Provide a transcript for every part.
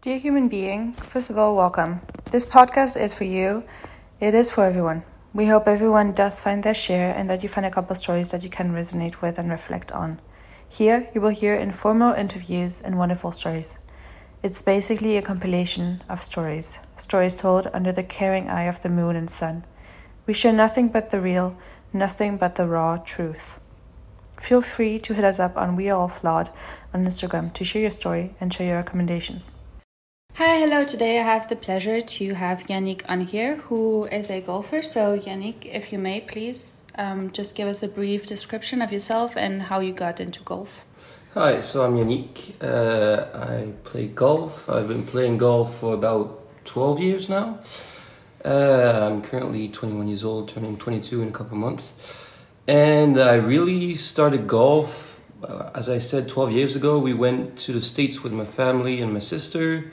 Dear human being, first of all, welcome. This podcast is for you. It is for everyone. We hope everyone does find their share and that you find a couple stories that you can resonate with and reflect on. Here, you will hear informal interviews and wonderful stories. It's basically a compilation of stories, stories told under the caring eye of the moon and sun. We share nothing but the real, nothing but the raw truth. Feel free to hit us up on We Are All Flawed on Instagram to share your story and share your recommendations. Hi, hello. Today I have the pleasure to have Yannick on here, who is a golfer. So, Yannick, if you may, please um, just give us a brief description of yourself and how you got into golf. Hi, so I'm Yannick. Uh, I play golf. I've been playing golf for about 12 years now. Uh, I'm currently 21 years old, turning 22 in a couple months. And I really started golf, as I said, 12 years ago. We went to the States with my family and my sister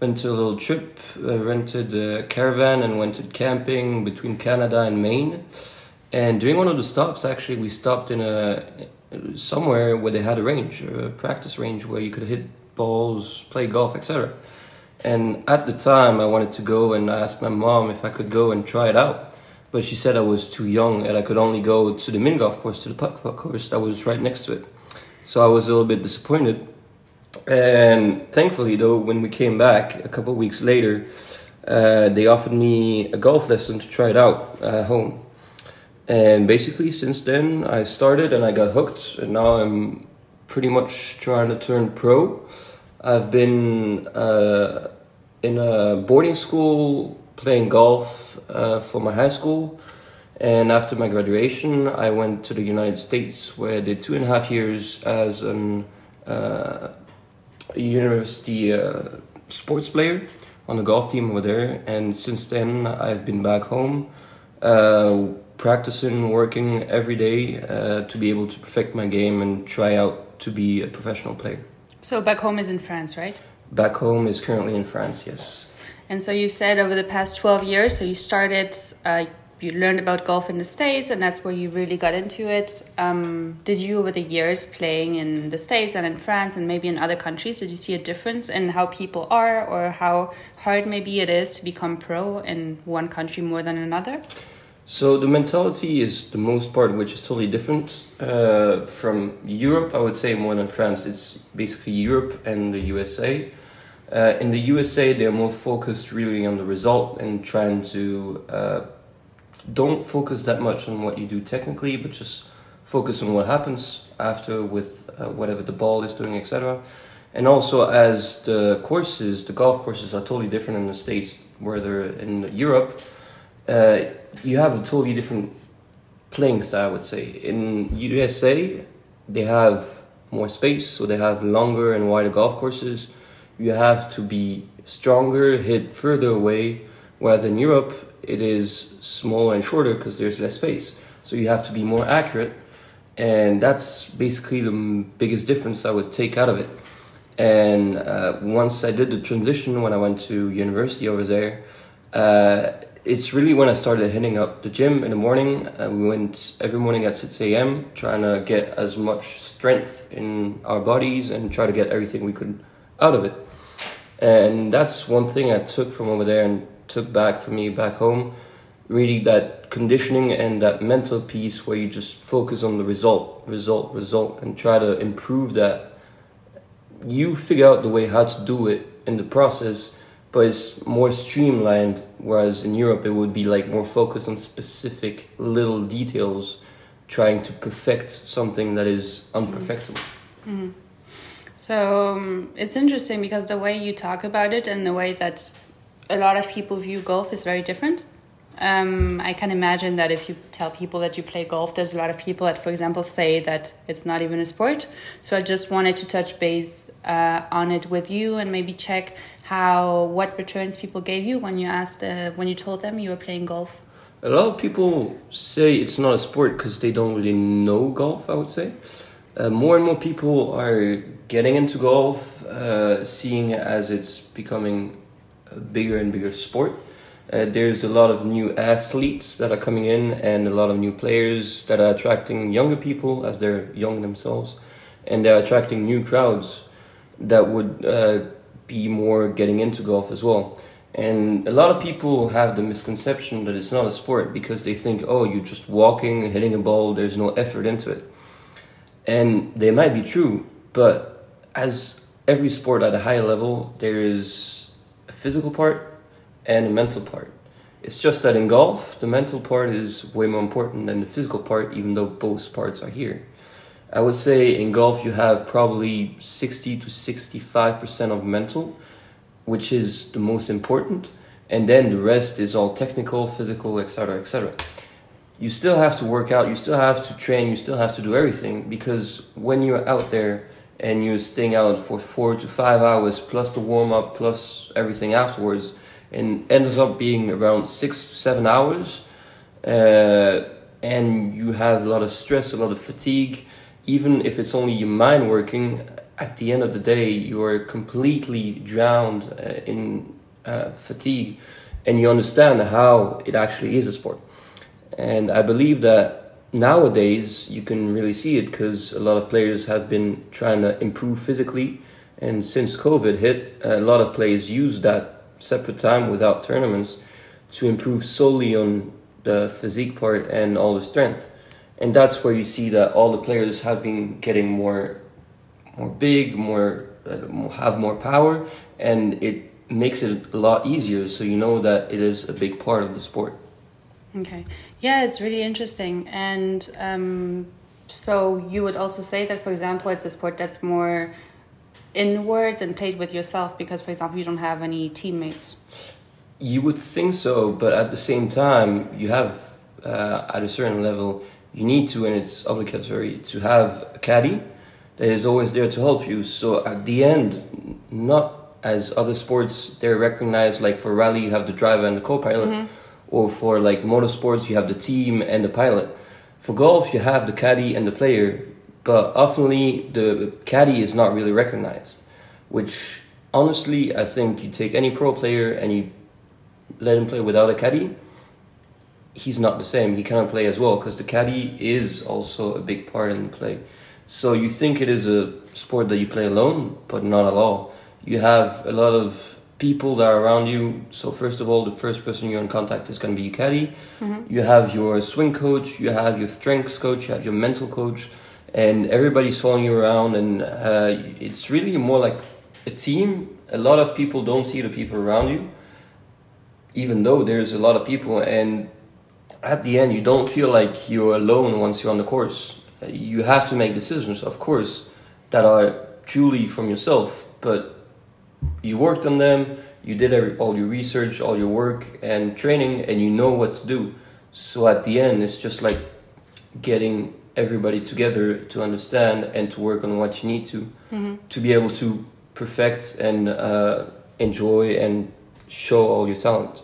went to a little trip, uh, rented a caravan, and went to camping between Canada and Maine. And during one of the stops, actually, we stopped in a somewhere where they had a range, a practice range where you could hit balls, play golf, etc. And at the time, I wanted to go and I asked my mom if I could go and try it out. But she said I was too young and I could only go to the mini golf course, to the putt course that was right next to it. So I was a little bit disappointed. And thankfully, though, when we came back a couple weeks later, uh, they offered me a golf lesson to try it out at home. And basically, since then, I started and I got hooked, and now I'm pretty much trying to turn pro. I've been uh, in a boarding school playing golf uh, for my high school. And after my graduation, I went to the United States where I did two and a half years as an uh, university uh, sports player on the golf team over there, and since then I've been back home, uh, practicing, working every day uh, to be able to perfect my game and try out to be a professional player. So back home is in France, right? Back home is currently in France, yes. And so you said over the past 12 years, so you started uh, you learned about golf in the States, and that's where you really got into it. Um, did you, over the years playing in the States and in France and maybe in other countries, did you see a difference in how people are or how hard maybe it is to become pro in one country more than another? So the mentality is the most part, which is totally different uh, from Europe. I would say more than France. It's basically Europe and the USA. Uh, in the USA, they're more focused really on the result and trying to uh, don't focus that much on what you do technically, but just focus on what happens after with uh, whatever the ball is doing, etc. And also, as the courses, the golf courses are totally different in the states, where they're in Europe, uh, you have a totally different playing style. I would say in USA, they have more space, so they have longer and wider golf courses. You have to be stronger, hit further away. Whereas in Europe, it is smaller and shorter because there's less space. So you have to be more accurate, and that's basically the biggest difference I would take out of it. And uh, once I did the transition when I went to university over there, uh, it's really when I started hitting up the gym in the morning. Uh, we went every morning at 6 a.m., trying to get as much strength in our bodies and try to get everything we could out of it. And that's one thing I took from over there and took back for me back home really that conditioning and that mental piece where you just focus on the result result result and try to improve that you figure out the way how to do it in the process but it's more streamlined whereas in europe it would be like more focused on specific little details trying to perfect something that is unperfectible mm-hmm. so um, it's interesting because the way you talk about it and the way that a lot of people view golf is very different. Um, I can imagine that if you tell people that you play golf, there's a lot of people that, for example, say that it's not even a sport. So I just wanted to touch base uh, on it with you and maybe check how what returns people gave you when you asked uh, when you told them you were playing golf. A lot of people say it's not a sport because they don't really know golf. I would say uh, more and more people are getting into golf, uh, seeing as it's becoming bigger and bigger sport. Uh, there's a lot of new athletes that are coming in and a lot of new players that are attracting younger people as they're young themselves and they're attracting new crowds that would uh, be more getting into golf as well. And a lot of people have the misconception that it's not a sport because they think, oh, you're just walking, hitting a ball, there's no effort into it. And they might be true, but as every sport at a high level, there is physical part and a mental part. It's just that in golf, the mental part is way more important than the physical part, even though both parts are here. I would say in golf, you have probably 60 to 65% of mental which is the most important, and then the rest is all technical, physical, etc., etc. You still have to work out, you still have to train, you still have to do everything because when you're out there and you're staying out for four to five hours plus the warm up plus everything afterwards, and ends up being around six to seven hours, uh, and you have a lot of stress, a lot of fatigue. Even if it's only your mind working, at the end of the day, you are completely drowned uh, in uh, fatigue and you understand how it actually is a sport. And I believe that nowadays you can really see it because a lot of players have been trying to improve physically. And since COVID hit, a lot of players use that separate time without tournaments to improve solely on the physique part and all the strength. And that's where you see that all the players have been getting more more big, more uh, have more power, and it makes it a lot easier. So you know that it is a big part of the sport. Okay, yeah, it's really interesting, and um, so you would also say that, for example, it's a sport that's more inwards and played with yourself because, for example, you don't have any teammates. You would think so, but at the same time, you have uh, at a certain level, you need to, and it's obligatory to have a caddy that is always there to help you. So at the end, not as other sports, they're recognized like for rally, you have the driver and the co pilot, mm-hmm. Or for like motorsports, you have the team and the pilot. For golf, you have the caddy and the player, but oftenly the caddy is not really recognized, which honestly, I think you take any pro player and you let him play without a caddy, he's not the same. He cannot play as well because the caddy is also a big part in the play. So you think it is a sport that you play alone, but not at all. You have a lot of people that are around you. So first of all, the first person you're in contact is going to be your caddy. Mm-hmm. You have your swing coach, you have your strength coach, you have your mental coach, and everybody's following you around. And uh, it's really more like a team. A lot of people don't see the people around you, even though there's a lot of people. And at the end, you don't feel like you're alone once you're on the course you have to make decisions, of course, that are truly from yourself, but you worked on them, you did every, all your research, all your work and training, and you know what to do. So at the end, it's just like getting everybody together to understand and to work on what you need to mm-hmm. to be able to perfect and uh, enjoy and show all your talent.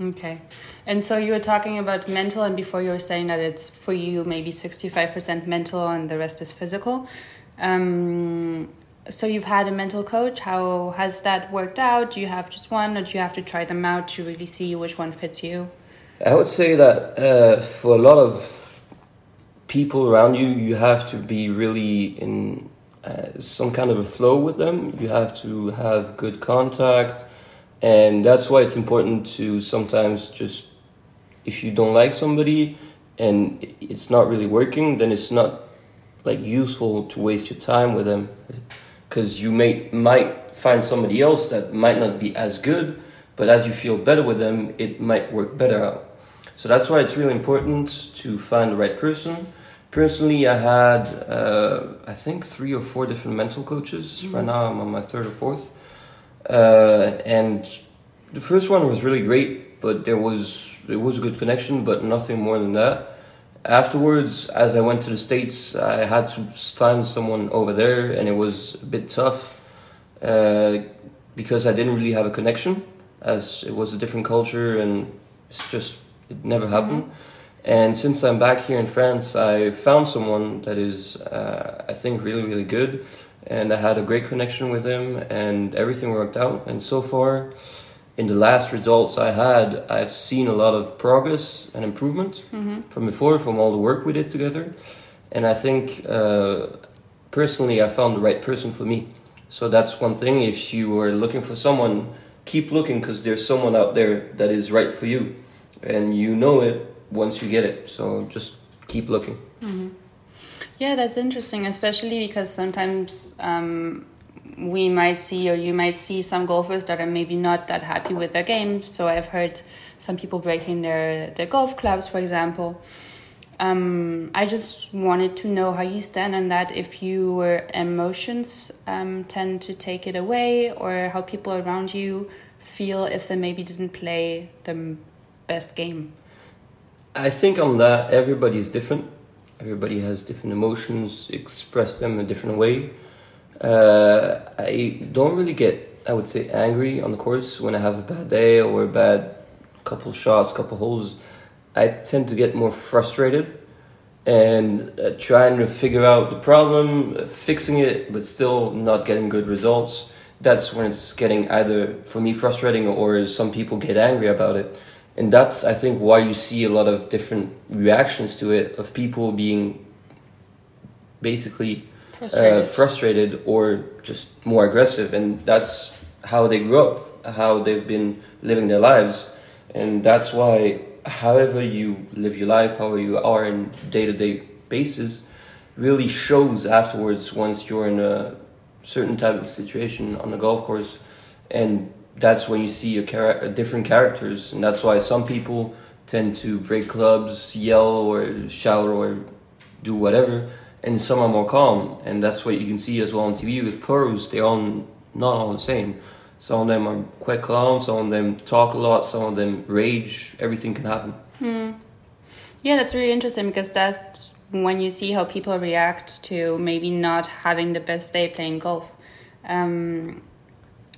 Okay. And so you were talking about mental, and before you were saying that it's for you maybe 65% mental and the rest is physical. Um, so you've had a mental coach. How has that worked out? Do you have just one, or do you have to try them out to really see which one fits you? I would say that uh, for a lot of people around you, you have to be really in uh, some kind of a flow with them. You have to have good contact, and that's why it's important to sometimes just if you don't like somebody and it's not really working, then it's not like useful to waste your time with them because you may might find somebody else that might not be as good, but as you feel better with them, it might work better out. So that's why it's really important to find the right person. Personally, I had uh, I think three or four different mental coaches. Mm-hmm. Right now, I'm on my third or fourth, uh, and the first one was really great, but there was it was a good connection, but nothing more than that. Afterwards, as I went to the States, I had to find someone over there, and it was a bit tough uh, because I didn't really have a connection, as it was a different culture, and it's just, it never happened. Mm-hmm. And since I'm back here in France, I found someone that is, uh, I think, really, really good. And I had a great connection with him, and everything worked out. And so far, in the last results I had, I've seen a lot of progress and improvement mm-hmm. from before, from all the work we did together. And I think uh, personally, I found the right person for me So that's one thing. If you are looking for someone, keep looking because there's someone out there that is right for you, and you know it once you get it. So just keep looking. Mm-hmm. Yeah, that's interesting, especially because sometimes um, we might see or you might see some golfers that are maybe not that happy with their game. So I've heard some people breaking their, their golf clubs, for example. Um, I just wanted to know how you stand on that. If your emotions um, tend to take it away, or how people around you feel if they maybe didn't play the best game. I think on that everybody is different. Everybody has different emotions, express them a different way. Uh, I don't really get, I would say, angry on the course when I have a bad day or a bad couple shots, couple holes. I tend to get more frustrated and uh, trying to figure out the problem, fixing it, but still not getting good results. That's when it's getting either for me frustrating or some people get angry about it. And that's, I think, why you see a lot of different reactions to it of people being basically frustrated, uh, frustrated or just more aggressive. And that's how they grew up, how they've been living their lives. And that's why however you live your life, however you are in day to day basis, really shows afterwards once you're in a certain type of situation on the golf course, and that's when you see char- a different characters, and that's why some people tend to break clubs, yell or shout or do whatever, and some are more calm, and that's what you can see as well on TV with pros. They're all not all the same. Some of them are quite calm, some of them talk a lot, some of them rage. Everything can happen. Hmm. Yeah, that's really interesting because that's when you see how people react to maybe not having the best day playing golf. Um,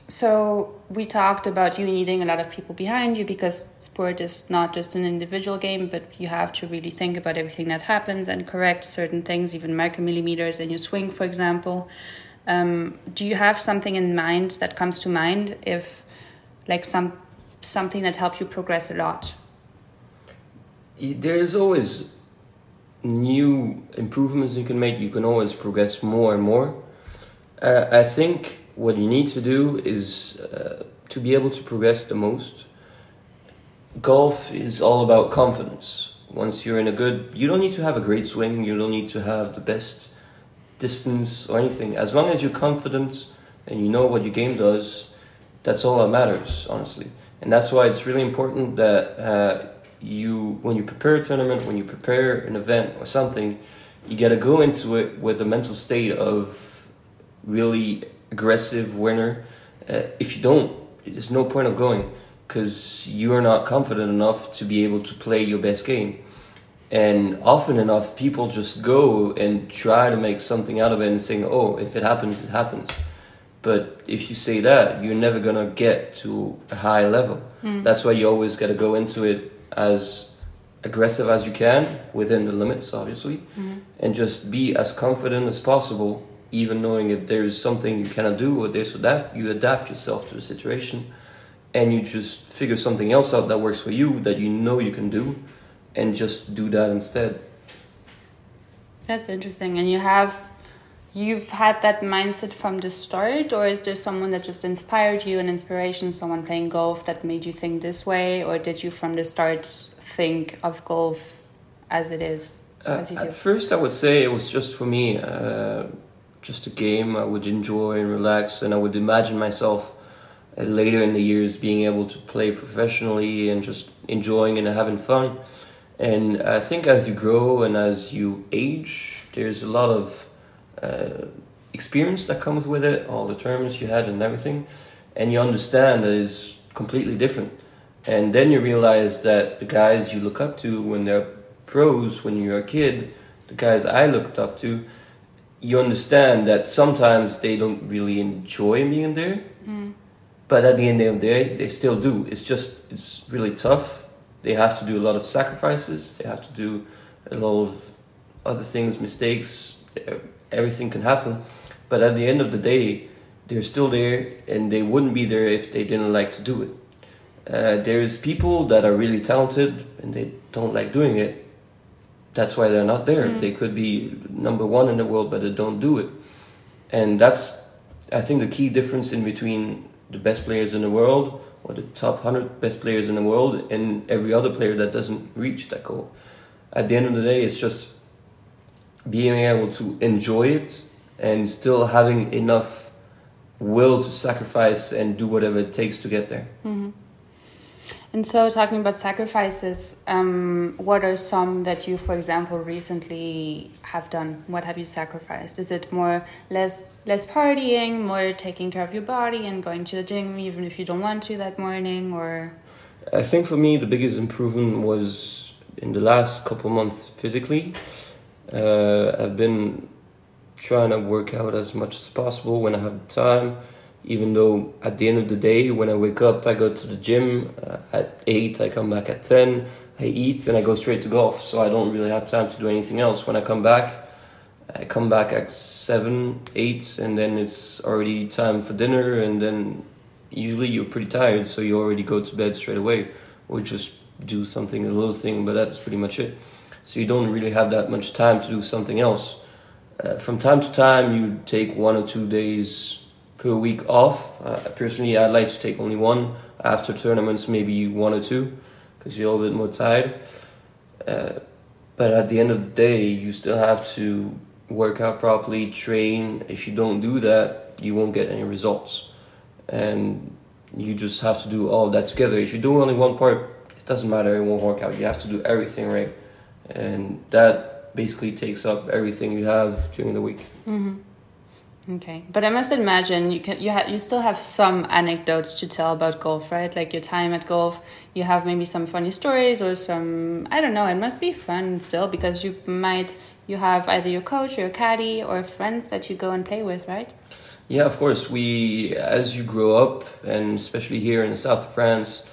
so we talked about you needing a lot of people behind you because sport is not just an individual game, but you have to really think about everything that happens and correct certain things, even micromillimeters in your swing, for example. Um, do you have something in mind that comes to mind if, like, some something that helped you progress a lot? There's always new improvements you can make. You can always progress more and more. Uh, I think what you need to do is uh, to be able to progress the most. Golf is all about confidence. Once you're in a good, you don't need to have a great swing. You don't need to have the best distance or anything. As long as you're confident and you know what your game does, that's all that matters, honestly. And that's why it's really important that uh, you, when you prepare a tournament, when you prepare an event or something, you got to go into it with a mental state of really aggressive winner. Uh, if you don't, there's no point of going because you are not confident enough to be able to play your best game. And often enough, people just go and try to make something out of it and saying, oh, if it happens, it happens. But if you say that, you're never going to get to a high level. Mm. That's why you always got to go into it as aggressive as you can within the limits, obviously, mm. and just be as confident as possible, even knowing if there's something you cannot do or this or that, you adapt yourself to the situation and you just figure something else out that works for you that you know you can do and just do that instead. That's interesting. And you have you've had that mindset from the start or is there someone that just inspired you an inspiration someone playing golf that made you think this way or did you from the start think of golf as it is uh, at first i would say it was just for me uh, just a game i would enjoy and relax and i would imagine myself uh, later in the years being able to play professionally and just enjoying and having fun and I think as you grow and as you age, there's a lot of uh, experience that comes with it, all the terms you had and everything, and you understand that it's completely different. And then you realize that the guys you look up to when they're pros, when you're a kid, the guys I looked up to, you understand that sometimes they don't really enjoy being there, mm. but at the end of the day, they still do. It's just, it's really tough they have to do a lot of sacrifices. They have to do a lot of other things, mistakes. Everything can happen, but at the end of the day, they're still there, and they wouldn't be there if they didn't like to do it. Uh, there's people that are really talented and they don't like doing it. That's why they're not there. Mm. They could be number one in the world, but they don't do it. And that's I think the key difference in between the best players in the world or the top 100 best players in the world and every other player that doesn't reach that goal. At the end of the day, it's just being able to enjoy it and still having enough will to sacrifice and do whatever it takes to get there. Mm-hmm. And so, talking about sacrifices, um, what are some that you, for example, recently have done? What have you sacrificed? Is it more less less partying, more taking care of your body and going to the gym even if you don't want to that morning, or? I think for me the biggest improvement was in the last couple months physically. Uh, I've been trying to work out as much as possible when I have the time even though at the end of the day when i wake up i go to the gym uh, at 8 i come back at 10 i eat and i go straight to golf. So i don't really have time to do anything else. When i come back i come back at 7 8 and then it's already time for dinner and then usually you're pretty tired so you already go to bed straight away or just do something a little thing but that's pretty much it. So you don't really have that much time to do something else. Uh, from time to time you take one or two days per week off. Uh, personally, I'd like to take only one after tournaments, maybe one or two, because you're a little bit more tired. Uh, but at the end of the day, you still have to work out properly, train. If you don't do that, you won't get any results. And you just have to do all that together. If you do only one part, it doesn't matter, it won't work out. You have to do everything right. And that basically takes up everything you have during the week. Mm-hmm. Okay, but I must imagine you can you have you still have some anecdotes to tell about golf, right? Like your time at golf, you have maybe some funny stories or some I don't know. It must be fun still because you might you have either your coach or your caddy or friends that you go and play with, right? Yeah, of course. We as you grow up, and especially here in the south of France,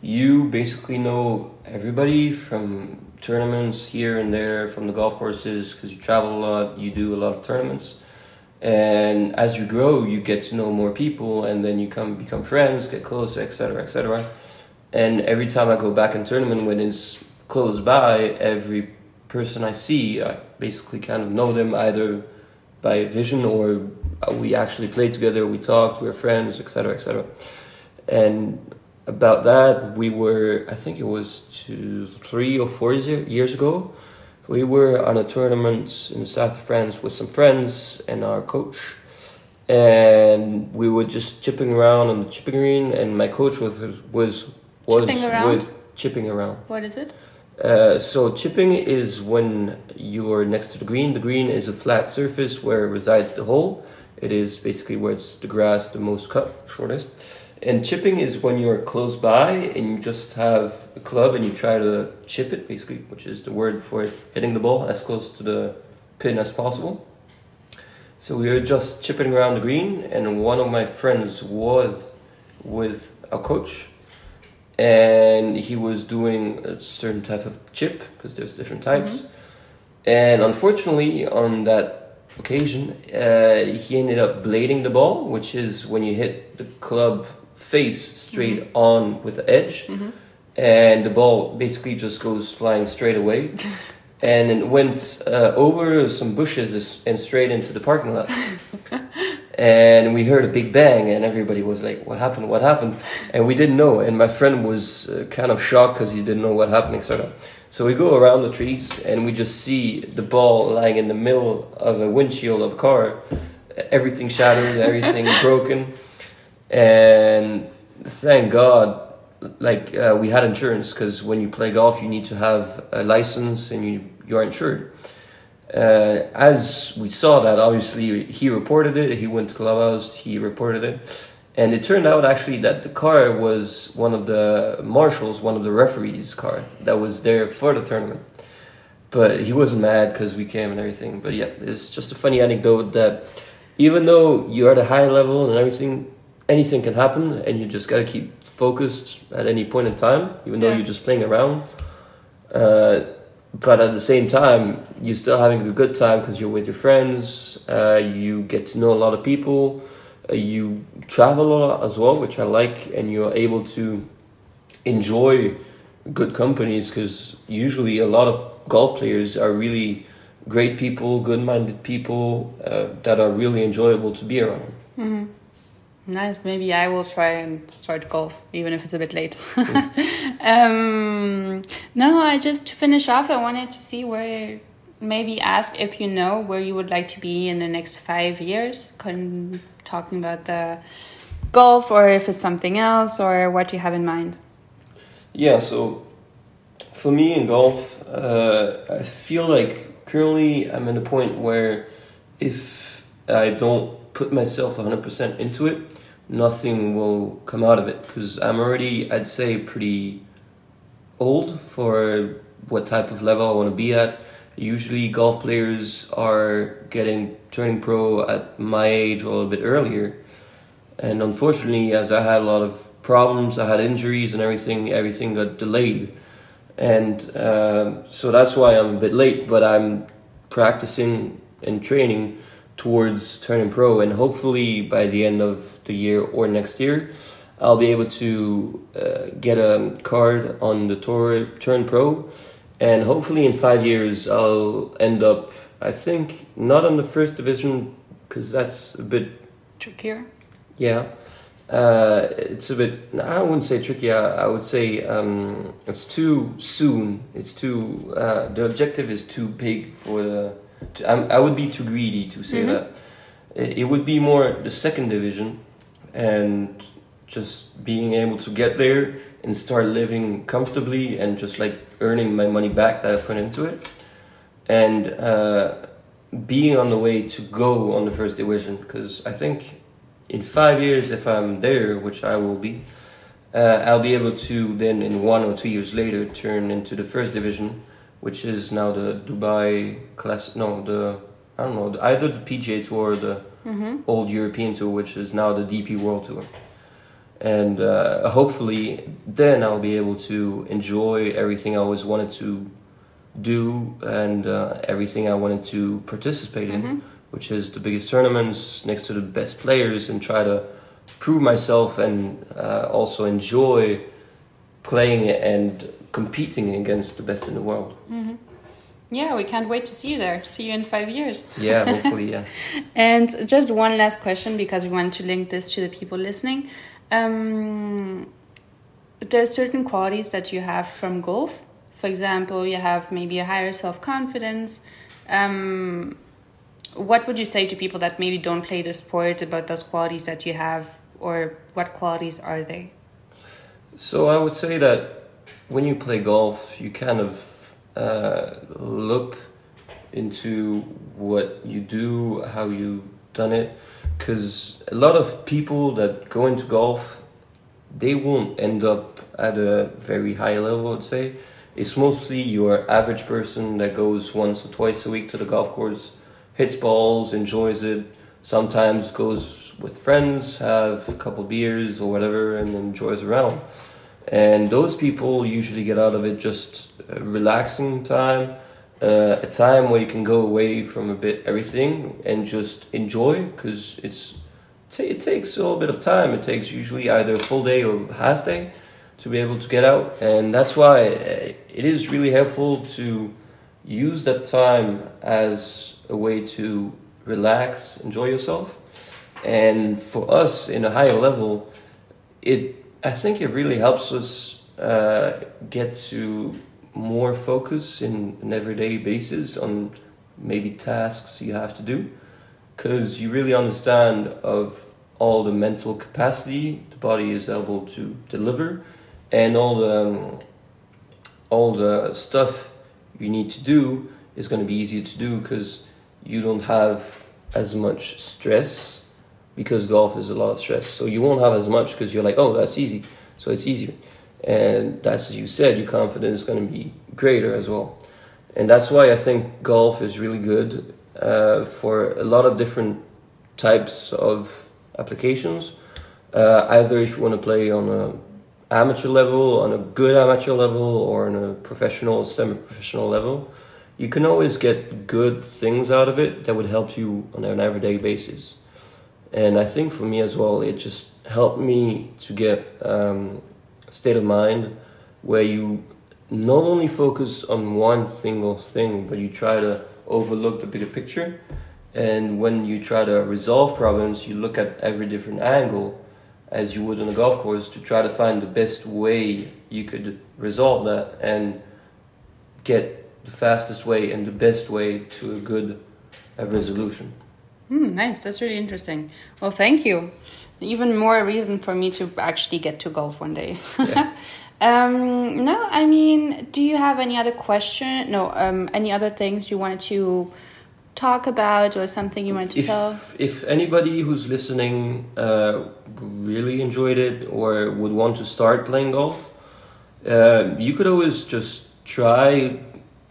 you basically know everybody from tournaments here and there, from the golf courses because you travel a lot. You do a lot of tournaments and as you grow you get to know more people and then you come become friends get closer etc etc and every time i go back in tournament when it's close by every person i see i basically kind of know them either by vision or we actually played together we talked we're friends etc etc and about that we were i think it was two three or four years ago we were on a tournament in the south of France with some friends and our coach, and we were just chipping around on the chipping green, and my coach was was was chipping around. with chipping around. What is it? Uh, so chipping is when you are next to the green. The green is a flat surface where resides the hole. It is basically where it's the grass the most cut shortest. And chipping is when you're close by and you just have a club and you try to chip it, basically, which is the word for it, hitting the ball as close to the pin as possible. So we were just chipping around the green, and one of my friends was with a coach, and he was doing a certain type of chip because there's different types. Mm-hmm. And unfortunately, on that occasion, uh, he ended up blading the ball, which is when you hit the club face straight mm-hmm. on with the edge, mm-hmm. and the ball basically just goes flying straight away. and it went uh, over some bushes and straight into the parking lot. and we heard a big bang, and everybody was like, "What happened? What happened?" And we didn't know. And my friend was uh, kind of shocked because he didn't know what happened, etc. So we go around the trees, and we just see the ball lying in the middle of a windshield of a car, everything shattered, everything broken and thank God, like uh, we had insurance because when you play golf, you need to have a license and you you are insured. Uh, as we saw that, obviously he reported it. He went to clubhouse. He reported it, and it turned out actually that the car was one of the marshals, one of the referees' car that was there for the tournament. But he wasn't mad because we came and everything. But yeah, it's just a funny anecdote that even though you're at a high level and everything, anything can happen and you just got to keep focused at any point in time even though yeah. you're just playing around uh, but at the same time you're still having a good time because you're with your friends uh, you get to know a lot of people uh, you travel a lot as well which i like and you're able to enjoy good companies because usually a lot of golf players are really great people good-minded people uh, that are really enjoyable to be around Mm-hmm. Nice. Maybe I will try and start golf, even if it's a bit late. um, no, I just to finish off, I wanted to see where, maybe ask if you know where you would like to be in the next five years. Con- talking about the golf, or if it's something else, or what you have in mind. Yeah. So for me in golf, uh, I feel like currently I'm at a point where if I don't put myself 100% into it, nothing will come out of it because I'm already, I'd say, pretty old for what type of level I want to be at. Usually, golf players are getting turning pro at my age or a bit earlier. And unfortunately, as I had a lot of problems, I had injuries and everything, everything got delayed. And uh, so that's why I'm a bit late, but I'm practicing and training towards turning pro, and hopefully by the end of the year or next year, I'll be able to uh, get a card on the tour turn pro, and hopefully in five years I'll end up. I think not on the first division because that's a bit trickier. Yeah, uh, it's a bit. I wouldn't say tricky. I, I would say um, it's too soon. It's too. Uh, the objective is too big for the I would be too greedy to say mm-hmm. that. It would be more the second division, and just being able to get there and start living comfortably and just like earning my money back that I put into it, and uh, being on the way to go on the first division. Because I think in five years, if I'm there, which I will be, uh, I'll be able to then in one or two years later turn into the first division which is now the Dubai class. No, the I don't know either the PGA Tour or the mm-hmm. old European Tour, which is now the DP World Tour. And uh, hopefully, then I'll be able to enjoy everything I always wanted to do and uh, everything I wanted to participate in, mm-hmm. which is the biggest tournaments next to the best players, and try to prove myself and uh, also enjoy playing and competing against the best in the world. Mm-hmm. Yeah, we can't wait to see you there. See you in five years. Yeah, hopefully, yeah. and just one last question because we want to link this to the people listening. Um, there are certain qualities that you have from golf. For example, you have maybe a higher self confidence. Um, what would you say to people that maybe don't play the sport about those qualities that you have, or what qualities are they? So I would say that when you play golf, you kind of uh, look into what you do, how you done it, because a lot of people that go into golf, they won't end up at a very high level. I'd say it's mostly your average person that goes once or twice a week to the golf course, hits balls, enjoys it. Sometimes goes with friends, have a couple beers or whatever, and enjoys around and those people usually get out of it just a relaxing time uh, a time where you can go away from a bit everything and just enjoy because it's it takes a little bit of time. It takes usually either a full day or half day to be able to get out. And that's why uh, it is really helpful to use that time as a way to relax enjoy yourself. And for us in a higher level it I think it really helps us uh, get to more focus in an everyday basis on maybe tasks you have to do. Because you really understand of all the mental capacity the body is able to deliver and all the um, all the stuff you need to do is going to be easier to do because you don't have as much stress because golf is a lot of stress. So you won't have as much because you're like, oh, that's easy. So it's easier. And that's, as you said, your confidence is going to be greater as well. And that's why I think golf is really good uh, for a lot of different types of applications. Uh, either if you want to play on a amateur level, on a good amateur level, or on a professional, semi-professional level, you can always get good things out of it that would help you on an everyday basis and I think for me as well, it just helped me to get um, state of mind where you not only focus on one single thing, but you try to overlook the bigger picture And when you try to resolve problems, you look at every different angle as you would on a golf course to try to find the best way you could resolve that and get the fastest way and the best way to a good resolution. Mm, nice. That's really interesting. Well, thank you. Even more reason for me to actually get to golf one day. Yeah. um, no, I mean, do you have any other question? No, um, any other things you wanted to talk about or something you wanted to if, tell? If anybody who's listening uh, really enjoyed it or would want to start playing golf, uh, you could always just try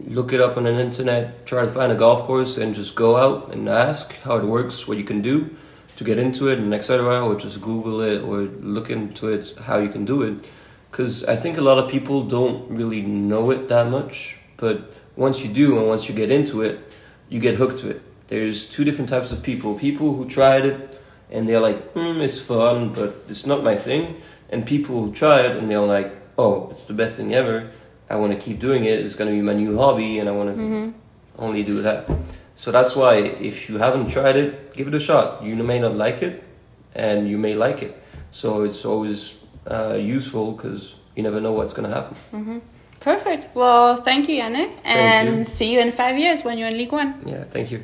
look it up on the internet, try to find a golf course, and just go out and ask how it works, what you can do to get into it, and etc. Or just Google it or look into it how you can do it. Because I think a lot of people don't really know it that much, but once you do and once you get into it, you get hooked to it. There's two different types of people: people who tried it and they're like, "Hmm, it's fun, but it's not my thing," and people who try it and they're like, "Oh, it's the best thing ever." I want to keep doing it. It's going to be my new hobby, and I want to mm-hmm. only do that. So that's why, if you haven't tried it, give it a shot. You may not like it, and you may like it. So it's always uh, useful because you never know what's going to happen. Mm-hmm. Perfect. Well, thank you, Yannick, and you. see you in five years when you're in League One. Yeah, thank you.